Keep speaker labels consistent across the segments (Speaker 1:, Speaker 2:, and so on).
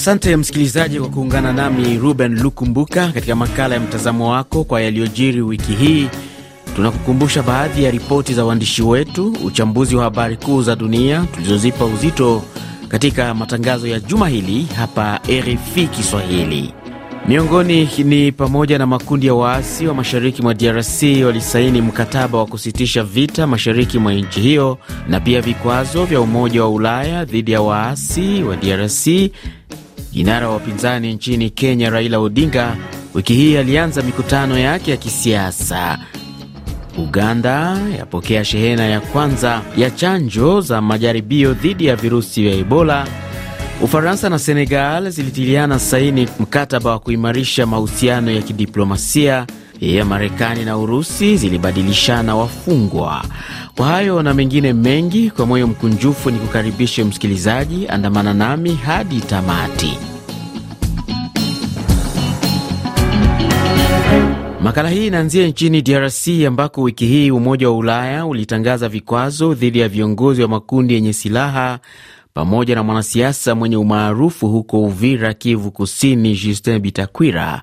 Speaker 1: Asante msikilizaji kwa kuungana nami Ruben Lukumbuka katika makala ya mtazamo wako kwa yaliyojiri wiki hii. Tunakukumbusha baadhi ya ripoti za waandishi wetu, uchambuzi wa habari kuu za dunia tulizozipa uzito katika matangazo ya juma hili hapa RFI Kiswahili. Miongoni ni pamoja na makundi ya waasi wa mashariki mwa DRC walisaini mkataba wa kusitisha vita mashariki mwa nchi hiyo na pia vikwazo vya Umoja wa Ulaya dhidi ya waasi wa DRC. Kinara wa upinzani nchini Kenya Raila Odinga wiki hii alianza mikutano yake ya kisiasa. Uganda yapokea shehena ya kwanza ya chanjo za majaribio dhidi ya virusi vya Ebola Ufaransa na Senegal zilitiliana saini mkataba wa kuimarisha mahusiano ya kidiplomasia ya Marekani na Urusi zilibadilishana wafungwa. Kwa hayo na mengine mengi, kwa moyo mkunjufu ni kukaribishe msikilizaji, andamana nami hadi tamati. Makala hii inaanzia nchini DRC ambako wiki hii Umoja wa Ulaya ulitangaza vikwazo dhidi ya viongozi wa makundi yenye silaha pamoja na mwanasiasa mwenye umaarufu huko Uvira, Kivu Kusini, Justin Bitakwira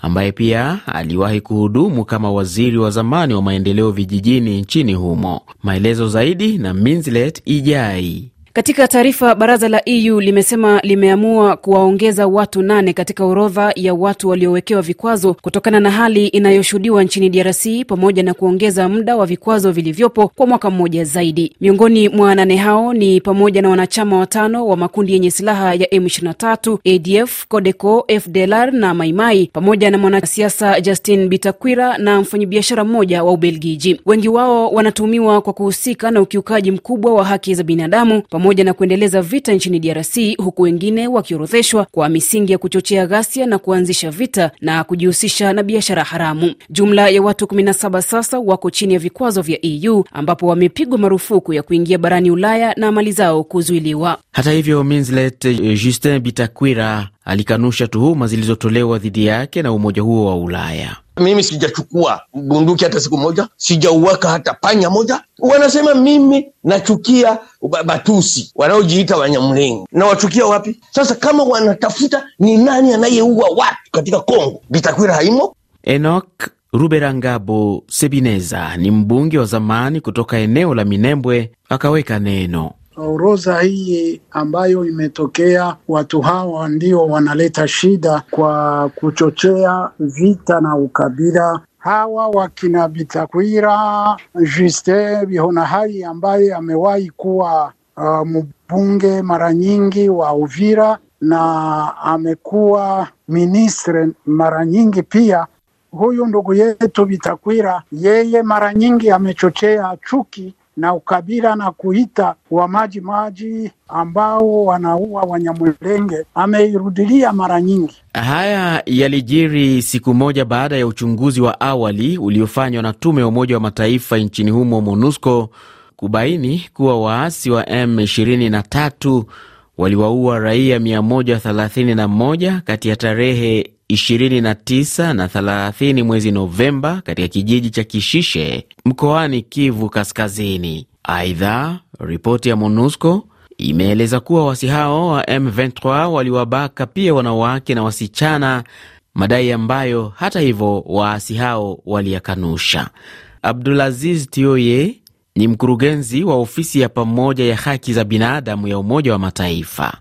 Speaker 1: ambaye pia aliwahi kuhudumu kama waziri wa zamani wa maendeleo vijijini nchini humo. Maelezo zaidi na Minslet Ijai.
Speaker 2: Katika taarifa, baraza la EU limesema limeamua kuwaongeza watu nane katika orodha ya watu waliowekewa vikwazo kutokana na hali inayoshuhudiwa nchini DRC pamoja na kuongeza muda wa vikwazo vilivyopo kwa mwaka mmoja zaidi. Miongoni mwa nane hao ni pamoja na wanachama watano wa makundi yenye silaha ya M23, ADF, CODECO, FDLR na Maimai pamoja na mwanasiasa Justin Bitakwira na mfanyabiashara mmoja wa Ubelgiji. Wengi wao wanatuhumiwa kwa kuhusika na ukiukaji mkubwa wa haki za binadamu pamoja na kuendeleza vita nchini DRC huku wengine wakiorodheshwa kwa misingi ya kuchochea ghasia na kuanzisha vita na kujihusisha na biashara haramu. Jumla ya watu 17 sasa wako chini ya vikwazo vya EU ambapo wamepigwa marufuku ya kuingia barani Ulaya na mali zao kuzuiliwa.
Speaker 1: Hata hivyo, Minslet Justin Bitakwira alikanusha tuhuma zilizotolewa dhidi yake na umoja huo wa Ulaya.
Speaker 3: Mimi sijachukua bunduki hata siku moja, sijauweka hata panya moja. Wanasema mimi nachukia Batusi wanaojiita Wanyamulenge. Nawachukia wapi? Sasa kama wanatafuta ni nani anayeua watu katika Kongo, Bitakwira haimo.
Speaker 1: Enok Ruberangabo Sebineza ni mbunge wa zamani kutoka eneo la Minembwe, akaweka neno
Speaker 4: Orodha hii ambayo imetokea, watu hawa ndio wanaleta shida kwa kuchochea vita na ukabila. Hawa wakina Bitakwira Juste Bihonahari ambaye amewahi kuwa uh, mbunge mara nyingi wa Uvira na amekuwa ministre mara nyingi pia. Huyu ndugu yetu Bitakwira, yeye mara nyingi amechochea chuki na ukabila na kuita wa maji maji ambao wanaua Wanyamulenge ameirudilia mara nyingi.
Speaker 1: Haya yalijiri siku moja baada ya uchunguzi wa awali uliofanywa na tume ya Umoja wa Mataifa nchini humo MONUSCO kubaini kuwa waasi wa M23 waliwaua raia 131 kati ya tarehe 29 na 30 mwezi Novemba katika kijiji cha Kishishe mkoani Kivu Kaskazini. Aidha, ripoti ya MONUSCO imeeleza kuwa wasi hao wa M23 waliwabaka pia wanawake na wasichana, madai ambayo hata hivyo waasi hao waliyakanusha. Abdulaziz Tioye ni mkurugenzi wa ofisi ya pamoja ya haki za binadamu ya Umoja wa Mataifa.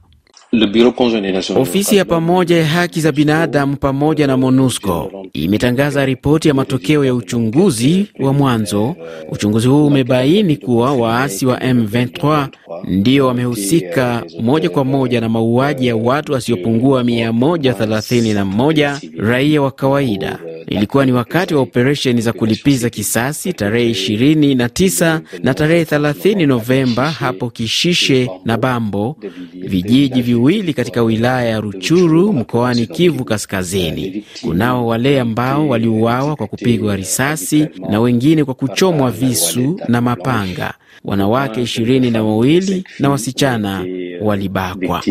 Speaker 1: Ofisi ya pamoja ya haki za binadamu pamoja na MONUSCO imetangaza ripoti ya matokeo ya uchunguzi wa mwanzo. Uchunguzi huu umebaini kuwa waasi wa M23 ndio wamehusika moja kwa moja na mauaji ya watu wasiopungua 131 raia wa kawaida. Ilikuwa ni wakati wa operesheni za kulipiza kisasi tarehe 29 na tarehe 30 Novemba hapo Kishishe na Bambo, vijiji viwili katika wilaya ya Ruchuru mkoani Kivu Kaskazini. Kunao wale ambao waliuawa kwa kupigwa risasi na wengine kwa kuchomwa visu na mapanga. Wanawake ishirini na wawili na wasichana walibakwa.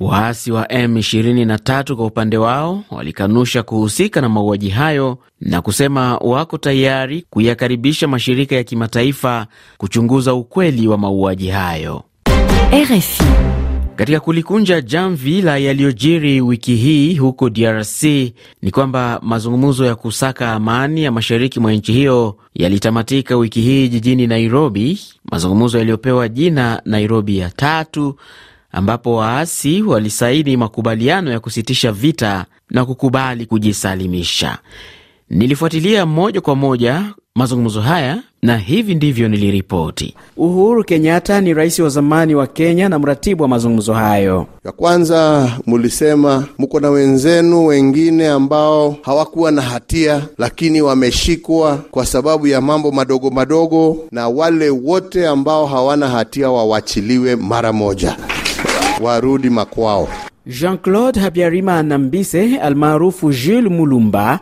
Speaker 1: Waasi wa M23 kwa upande wao walikanusha kuhusika na mauaji hayo na kusema wako tayari kuyakaribisha mashirika ya kimataifa kuchunguza ukweli wa mauaji hayo.
Speaker 5: RFI.
Speaker 1: Katika kulikunja jamvi la yaliyojiri wiki hii huko DRC ni kwamba mazungumzo ya kusaka amani ya mashariki mwa nchi hiyo yalitamatika wiki hii jijini Nairobi, mazungumzo yaliyopewa jina Nairobi ya tatu, ambapo waasi walisaini makubaliano ya kusitisha vita na kukubali kujisalimisha. Nilifuatilia moja kwa moja mazungumzo haya na hivi ndivyo niliripoti. Uhuru Kenyatta ni rais wa zamani wa Kenya na mratibu wa mazungumzo hayo.
Speaker 5: Ya kwanza, mulisema muko na wenzenu wengine ambao hawakuwa na hatia, lakini wameshikwa kwa sababu ya mambo madogo madogo, na wale wote ambao hawana hatia wawachiliwe mara moja, warudi makwao.
Speaker 1: Jean-Claude Habyarimana Nambise almaarufu Jules Mulumba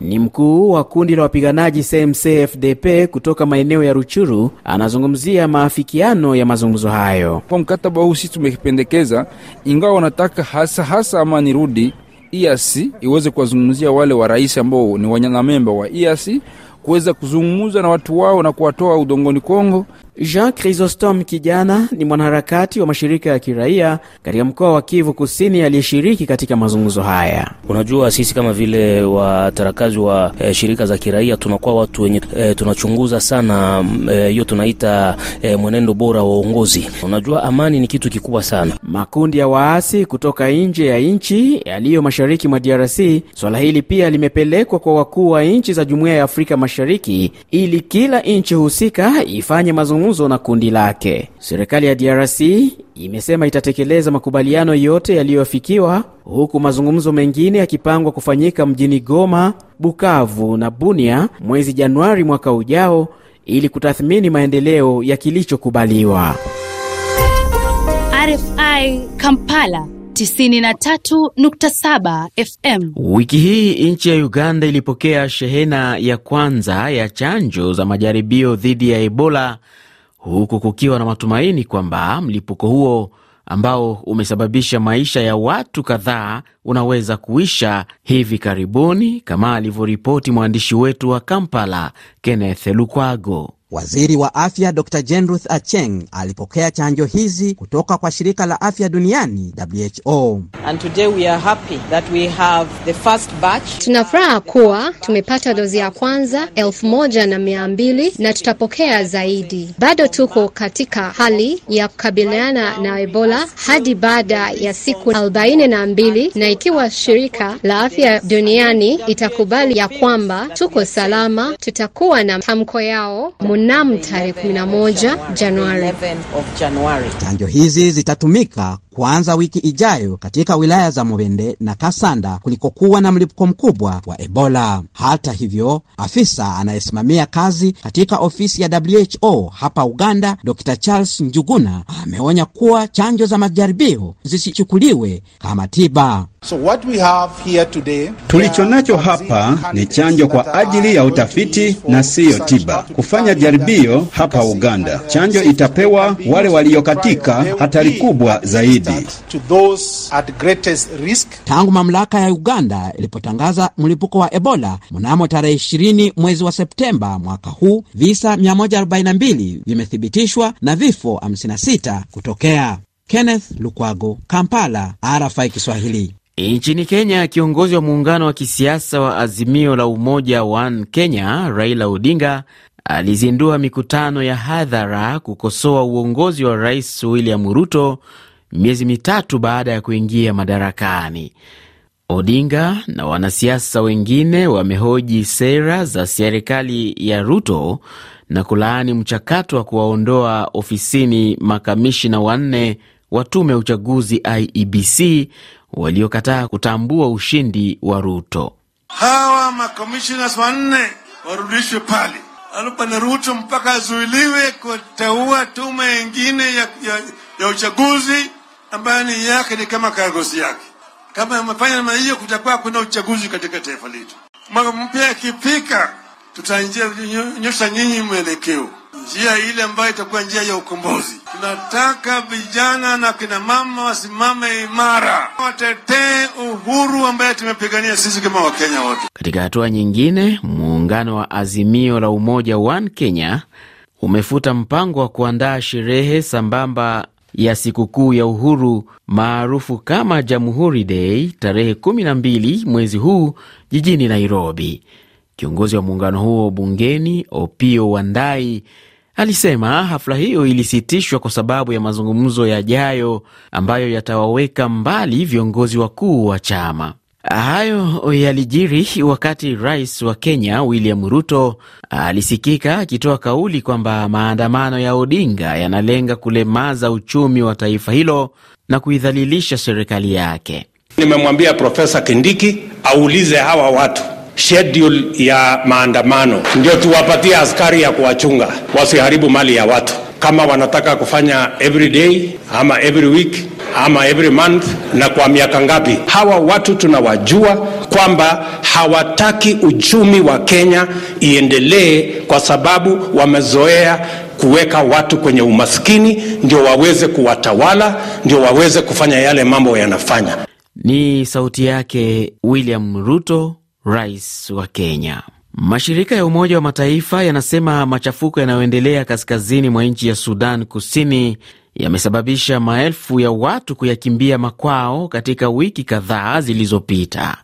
Speaker 1: ni mkuu wa kundi la wapiganaji CMC-FDP kutoka maeneo ya Ruchuru. Anazungumzia maafikiano ya mazungumzo hayo.
Speaker 6: Kwa mkataba huu sisi tumependekeza, ingawa wanataka hasa hasa amani rudi, EAC iweze kuwazungumzia wale wa rais ambao ni wanyanamemba wa EAC kuweza kuzungumza na watu wao na kuwatoa udongoni Kongo.
Speaker 1: Jean Chrysostom Kijana ni mwanaharakati wa mashirika ya kiraia katika mkoa wa Kivu Kusini aliyeshiriki katika mazungumzo haya.
Speaker 7: Unajua, sisi kama vile watarakazi wa e, shirika za kiraia tunakuwa watu wenye e, tunachunguza sana hiyo e, tunaita e, mwenendo bora wa uongozi. Unajua, amani ni kitu kikubwa sana.
Speaker 1: Makundi ya waasi kutoka nje ya nchi yaliyo mashariki mwa DRC, swala hili pia limepelekwa kwa wakuu wa nchi za Jumuiya ya Afrika Mashariki ili kila nchi husika ifanye mazungumzo na kundi lake. Serikali ya DRC imesema itatekeleza makubaliano yote yaliyofikiwa, huku mazungumzo mengine yakipangwa kufanyika mjini Goma, Bukavu na Bunia mwezi Januari mwaka ujao ili kutathmini maendeleo ya kilichokubaliwa.
Speaker 8: RFI Kampala 93.7 FM.
Speaker 1: Wiki hii nchi ya Uganda ilipokea shehena ya kwanza ya chanjo za majaribio dhidi ya Ebola huku kukiwa na matumaini kwamba mlipuko huo ambao umesababisha maisha ya watu kadhaa unaweza kuisha hivi karibuni, kama alivyoripoti mwandishi wetu wa Kampala, Kenneth Lukwago.
Speaker 9: Waziri wa afya Dr Jenruth Acheng alipokea chanjo hizi kutoka kwa shirika la afya duniani WHO.
Speaker 10: And today we are happy that we have the first batch.
Speaker 11: Tuna furaha kuwa tumepata dozi ya kwanza elfu moja na mia mbili na tutapokea zaidi. Bado tuko katika hali ya kukabiliana na Ebola hadi baada ya siku arobaini na mbili na ikiwa shirika la afya duniani itakubali ya kwamba tuko salama, tutakuwa na tamko yao mnamo tarehe 11 Januari.
Speaker 9: Chanjo hizi zitatumika kuanza wiki ijayo katika wilaya za Mubende na Kasanda kulikokuwa na mlipuko mkubwa wa Ebola. Hata hivyo, afisa anayesimamia kazi katika ofisi ya WHO hapa Uganda, Dr Charles Njuguna ameonya kuwa chanjo za majaribio zisichukuliwe kama tiba.
Speaker 12: So what we have here today,
Speaker 13: tulicho nacho hapa ni chanjo kwa ajili ya utafiti na siyo tiba. Kufanya jaribio hapa Uganda, chanjo itapewa wale walio katika hatari kubwa zaidi.
Speaker 12: To those at greatest risk.
Speaker 9: Tangu mamlaka ya Uganda ilipotangaza mlipuko wa Ebola mnamo tarehe 20 mwezi wa Septemba mwaka huu, visa 142 vimethibitishwa na vifo 56 kutokea. Kenneth Lukwago, Kampala, RFI Kiswahili.
Speaker 1: Nchini Kenya, kiongozi wa muungano wa kisiasa wa Azimio la Umoja One Kenya, Raila Odinga alizindua mikutano ya hadhara kukosoa uongozi wa Rais William Ruto miezi mitatu baada ya kuingia madarakani. Odinga na wanasiasa wengine wamehoji sera za serikali ya Ruto na kulaani mchakato wa kuwaondoa ofisini makamishina wanne wa tume ya uchaguzi IEBC waliokataa kutambua ushindi wa Ruto.
Speaker 14: Hawa makomishina wanne warudishwe pale, alipana Ruto mpaka azuiliwe kuteua tume ingine ya, ya, ya uchaguzi ambayo ni yake ni kama kagosi yake. Kama amefanya namna hiyo, kutakuwa kuna uchaguzi katika taifa letu. Mwaka mpya ikifika, tutanyosha nyinyi mwelekeo, njia ile ambayo itakuwa njia ya ukombozi. Tunataka vijana na kina mama wasimame imara, watetee uhuru ambaye tumepigania sisi kama Wakenya wote.
Speaker 1: Katika hatua nyingine, muungano wa Azimio la Umoja One Kenya umefuta mpango wa kuandaa sherehe sambamba ya sikukuu ya uhuru maarufu kama Jamhuri Day tarehe 12 mwezi huu jijini Nairobi. Kiongozi wa muungano huo bungeni Opio Wandai alisema hafla hiyo ilisitishwa kwa sababu ya mazungumzo yajayo ambayo yatawaweka mbali viongozi wakuu wa chama. Hayo yalijiri wakati rais wa Kenya William Ruto alisikika akitoa kauli kwamba maandamano ya Odinga yanalenga kulemaza uchumi wa taifa hilo na kuidhalilisha serikali yake.
Speaker 15: Nimemwambia Profesa Kindiki aulize hawa watu schedule ya maandamano, ndio tuwapatie askari ya kuwachunga wasiharibu mali ya watu, kama wanataka kufanya every day ama every week ama every month na kwa miaka ngapi. Hawa watu tunawajua kwamba hawataki uchumi wa Kenya iendelee, kwa sababu wamezoea kuweka watu kwenye umaskini, ndio waweze kuwatawala, ndio waweze kufanya yale mambo yanafanya.
Speaker 1: Ni sauti yake William Ruto, rais wa Kenya. Mashirika ya Umoja wa Mataifa yanasema machafuko yanayoendelea kaskazini mwa nchi ya Sudan Kusini yamesababisha maelfu ya watu kuyakimbia makwao katika wiki kadhaa zilizopita.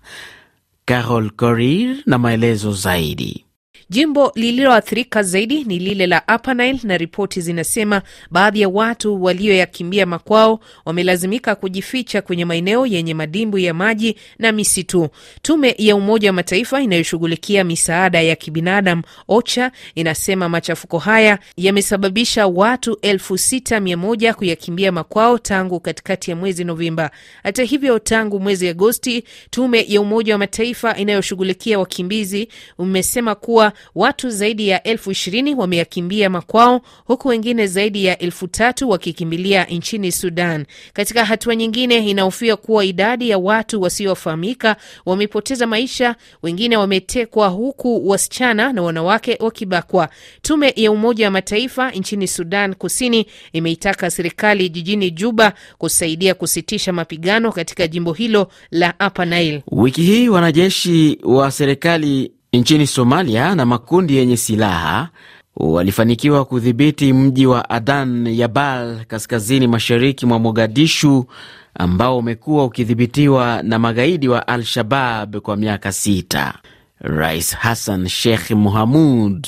Speaker 1: Carol Korir na maelezo zaidi.
Speaker 16: Jimbo lililoathirika zaidi ni lile la Upper Nile na ripoti zinasema baadhi ya watu walioyakimbia makwao wamelazimika kujificha kwenye maeneo yenye madimbwi ya maji na misitu. Tume ya Umoja wa Mataifa inayoshughulikia misaada ya kibinadamu OCHA inasema machafuko haya yamesababisha watu elfu sita mia moja kuyakimbia makwao tangu katikati ya mwezi Novemba. Hata hivyo, tangu mwezi Agosti, tume ya Umoja wa Mataifa inayoshughulikia wakimbizi umesema kuwa watu zaidi ya elfu ishirini wameyakimbia makwao huku wengine zaidi ya elfu tatu wakikimbilia nchini Sudan. Katika hatua nyingine, inahofia kuwa idadi ya watu wasiofahamika wamepoteza maisha, wengine wametekwa, huku wasichana na wanawake wakibakwa. Tume ya Umoja wa Mataifa nchini Sudan Kusini imeitaka serikali jijini Juba kusaidia kusitisha mapigano katika jimbo hilo la Upper.
Speaker 1: Wiki hii wanajeshi wa serikali nchini Somalia na makundi yenye silaha walifanikiwa kudhibiti mji wa Adan Yabal kaskazini mashariki mwa Mogadishu ambao umekuwa ukidhibitiwa na magaidi wa Al-Shabab kwa miaka sita. Rais Hassan Sheikh Mohamud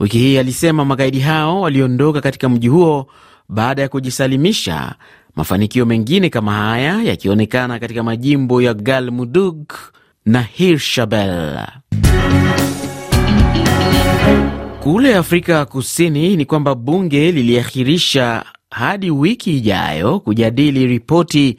Speaker 1: wiki hii alisema magaidi hao waliondoka katika mji huo baada ya kujisalimisha, mafanikio mengine kama haya yakionekana katika majimbo ya Galmudug na Hirshabel. Kule Afrika Kusini ni kwamba bunge liliahirisha hadi wiki ijayo kujadili ripoti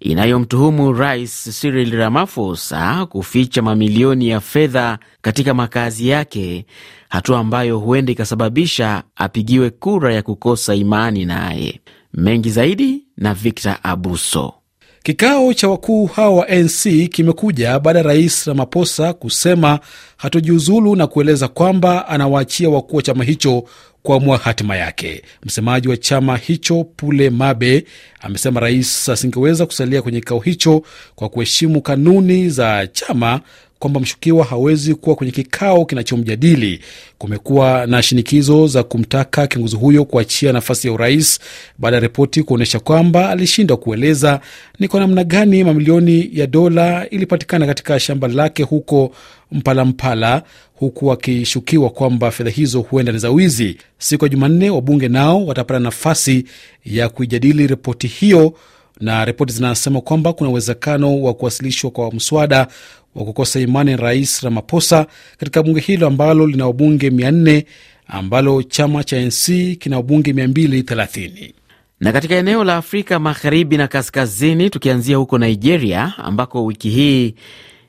Speaker 1: inayomtuhumu Rais Cyril Ramaphosa kuficha mamilioni ya fedha katika makazi yake, hatua ambayo huenda ikasababisha apigiwe kura ya kukosa imani naye. Mengi zaidi na Victor Abuso.
Speaker 17: Kikao cha wakuu hao wa ANC kimekuja baada ya rais Ramaphosa kusema hatojiuzulu na kueleza kwamba anawaachia wakuu wa chama hicho kuamua hatima yake. Msemaji wa chama hicho Pule Mabe amesema rais asingeweza kusalia kwenye kikao hicho kwa kuheshimu kanuni za chama kwamba mshukiwa hawezi kuwa kwenye kikao kinachomjadili. Kumekuwa na shinikizo za kumtaka kiongozi huyo kuachia nafasi ya urais baada ya ripoti kuonyesha kwamba alishindwa kueleza ni kwa namna gani mamilioni ya dola ilipatikana katika shamba lake huko Mpalampala, huku akishukiwa kwamba fedha hizo huenda ni za wizi. Siku ya Jumanne, wabunge nao watapata nafasi ya kuijadili ripoti hiyo, na ripoti zinasema kwamba kuna uwezekano wa kuwasilishwa kwa mswada wa kukosa imani rais Ramaphosa katika bunge hilo ambalo lina wabunge 400 ambalo chama cha NC kina wabunge 230.
Speaker 1: Na katika eneo la Afrika magharibi na kaskazini, tukianzia huko Nigeria ambako wiki hii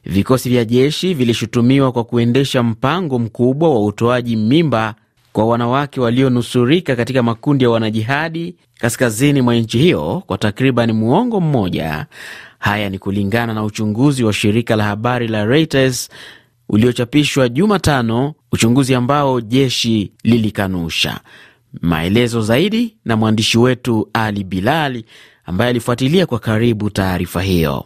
Speaker 1: vikosi vya jeshi vilishutumiwa kwa kuendesha mpango mkubwa wa utoaji mimba kwa wanawake walionusurika katika makundi ya wanajihadi kaskazini mwa nchi hiyo kwa takriban muongo mmoja. Haya ni kulingana na uchunguzi wa shirika la habari la Reuters uliochapishwa Jumatano, uchunguzi ambao jeshi lilikanusha. Maelezo zaidi na mwandishi wetu Ali Bilali ambaye alifuatilia kwa karibu taarifa hiyo.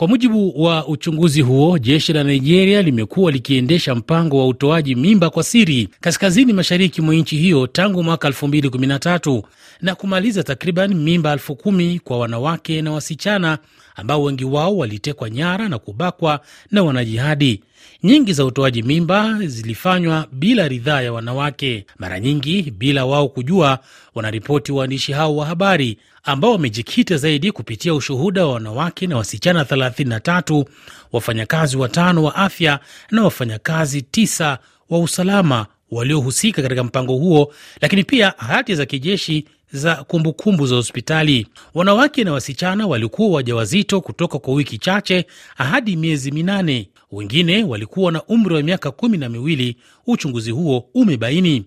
Speaker 18: Kwa mujibu wa uchunguzi huo, jeshi la Nigeria limekuwa likiendesha mpango wa utoaji mimba kwa siri kaskazini mashariki mwa nchi hiyo tangu mwaka 2013 na kumaliza takriban mimba elfu kumi kwa wanawake na wasichana ambao wengi wao walitekwa nyara na kubakwa na wanajihadi. Nyingi za utoaji mimba zilifanywa bila ridhaa ya wanawake, mara nyingi bila wao kujua, wanaripoti waandishi hao wa habari ambao wamejikita zaidi kupitia ushuhuda wa wanawake na wasichana 33, wafanyakazi watano wa afya na wafanyakazi tisa wa usalama waliohusika katika mpango huo, lakini pia hati za kijeshi za kumbukumbu kumbu za hospitali. Wanawake na wasichana walikuwa wajawazito kutoka kwa wiki chache hadi miezi minane. Wengine walikuwa na umri wa miaka kumi na miwili, uchunguzi huo umebaini.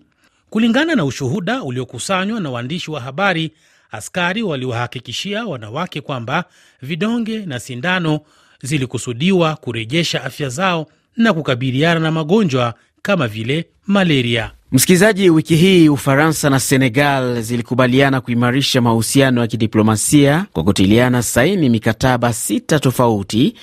Speaker 18: Kulingana na ushuhuda uliokusanywa na waandishi wa habari, askari waliwahakikishia wanawake kwamba vidonge na sindano zilikusudiwa kurejesha afya zao na kukabiliana na magonjwa kama vile malaria.
Speaker 1: Msikilizaji, wiki hii Ufaransa na Senegal zilikubaliana kuimarisha mahusiano ya kidiplomasia kwa kutiliana saini mikataba sita tofauti,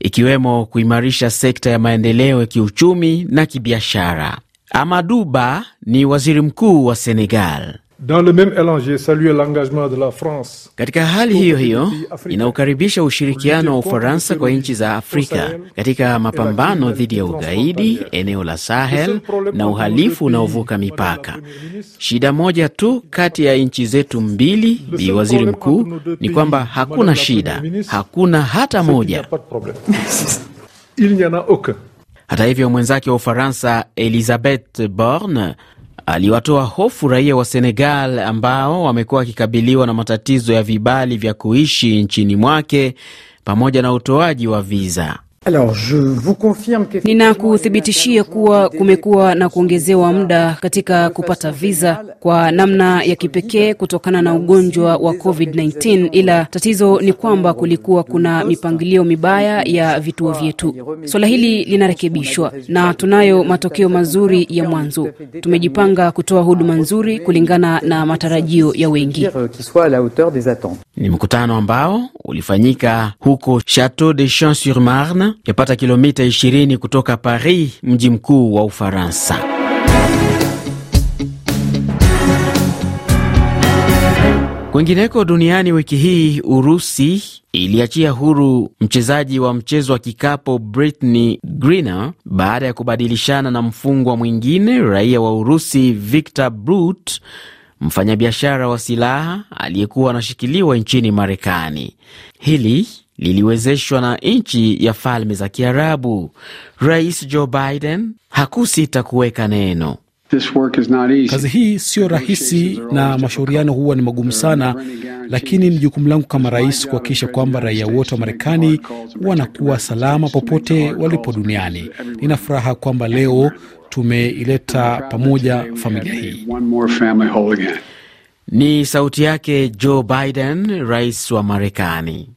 Speaker 1: ikiwemo kuimarisha sekta ya maendeleo ya kiuchumi na kibiashara. Amadou Ba ni waziri mkuu wa Senegal.
Speaker 4: Dans le même élan, j'ai salué l'engagement de la France.
Speaker 1: Katika hali hiyo hiyo inaukaribisha ushirikiano wa Ufaransa kwa nchi za Afrika katika mapambano dhidi ya ugaidi, eneo la Sahel na uhalifu unaovuka mipaka. Shida moja tu kati ya nchi zetu mbili, Bi Waziri Mkuu, ni kwamba hakuna shida, hakuna hata moja. Hata hivyo, mwenzake wa Ufaransa Elizabeth Borne aliwatoa hofu raia wa Senegal ambao wamekuwa wakikabiliwa na matatizo ya vibali vya kuishi nchini mwake pamoja na utoaji wa viza.
Speaker 19: Ninakuthibitishia kuwa kumekuwa na kuongezewa muda katika kupata viza kwa namna ya kipekee kutokana na ugonjwa wa COVID-19, ila tatizo ni kwamba kulikuwa kuna mipangilio mibaya ya vituo vyetu. Swala hili linarekebishwa na tunayo matokeo mazuri ya mwanzo. Tumejipanga kutoa huduma nzuri kulingana na matarajio ya wengi.
Speaker 1: Ni mkutano ambao ulifanyika huko Chateau de Champs-sur-Marne, yapata kilomita 20 kutoka Paris, mji mkuu wa Ufaransa. Kwingineko duniani, wiki hii Urusi iliachia huru mchezaji wa mchezo wa kikapo Brittney Griner baada ya kubadilishana na mfungwa mwingine raia wa Urusi Victor Brut, mfanyabiashara wa silaha aliyekuwa anashikiliwa nchini Marekani. Hili liliwezeshwa na nchi ya Falme za Kiarabu. Rais Joe Biden hakusita kuweka neno.
Speaker 18: Kazi hii siyo rahisi na mashauriano huwa ni magumu sana, lakini ni jukumu langu kama rais kuhakikisha kwamba raia wote wa Marekani wanakuwa salama popote walipo duniani. Nina furaha kwamba leo tumeileta pamoja familia hii.
Speaker 1: Ni sauti yake Joe Biden, rais wa Marekani.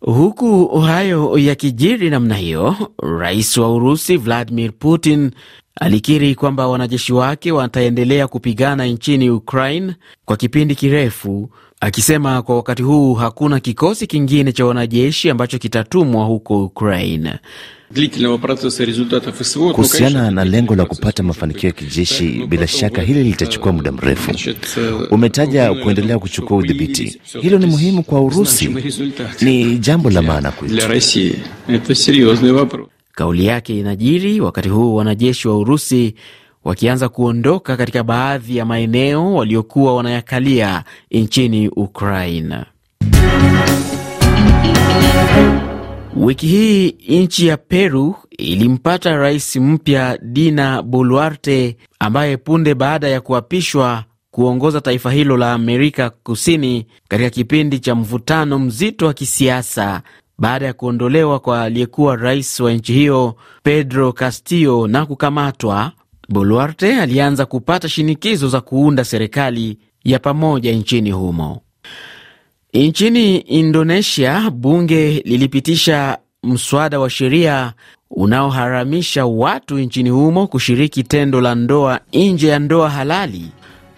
Speaker 1: Huku hayo yakijiri namna hiyo, rais wa Urusi Vladimir Putin alikiri kwamba wanajeshi wake wataendelea kupigana nchini Ukraine kwa kipindi kirefu, akisema kwa wakati huu hakuna kikosi kingine cha wanajeshi ambacho kitatumwa huko Ukraine.
Speaker 14: Kuhusiana na lengo la kupata mafanikio ya kijeshi, bila shaka hili litachukua muda mrefu. Umetaja kuendelea kuchukua udhibiti, hilo ni muhimu kwa Urusi, ni jambo la maana kwetu.
Speaker 1: Kauli yake inajiri wakati huu wanajeshi wa Urusi wakianza kuondoka katika baadhi ya maeneo waliokuwa wanayakalia nchini Ukraine. Wiki hii nchi ya Peru ilimpata rais mpya Dina Boluarte ambaye punde baada ya kuapishwa kuongoza taifa hilo la Amerika Kusini katika kipindi cha mvutano mzito wa kisiasa baada ya kuondolewa kwa aliyekuwa rais wa nchi hiyo Pedro Castillo na kukamatwa, Boluarte alianza kupata shinikizo za kuunda serikali ya pamoja nchini humo. Nchini Indonesia, bunge lilipitisha mswada wa sheria unaoharamisha watu nchini humo kushiriki tendo la ndoa nje ya ndoa halali.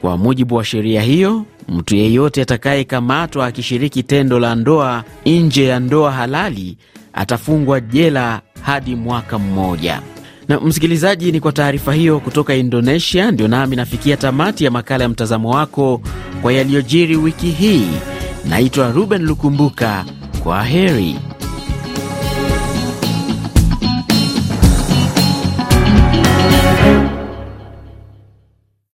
Speaker 1: Kwa mujibu wa sheria hiyo, mtu yeyote atakayekamatwa akishiriki tendo la ndoa nje ya ndoa halali atafungwa jela hadi mwaka mmoja. Na msikilizaji, ni kwa taarifa hiyo kutoka Indonesia ndio nami nafikia tamati ya makala ya mtazamo wako kwa yaliyojiri wiki hii. Naitwa Ruben Lukumbuka, kwa heri.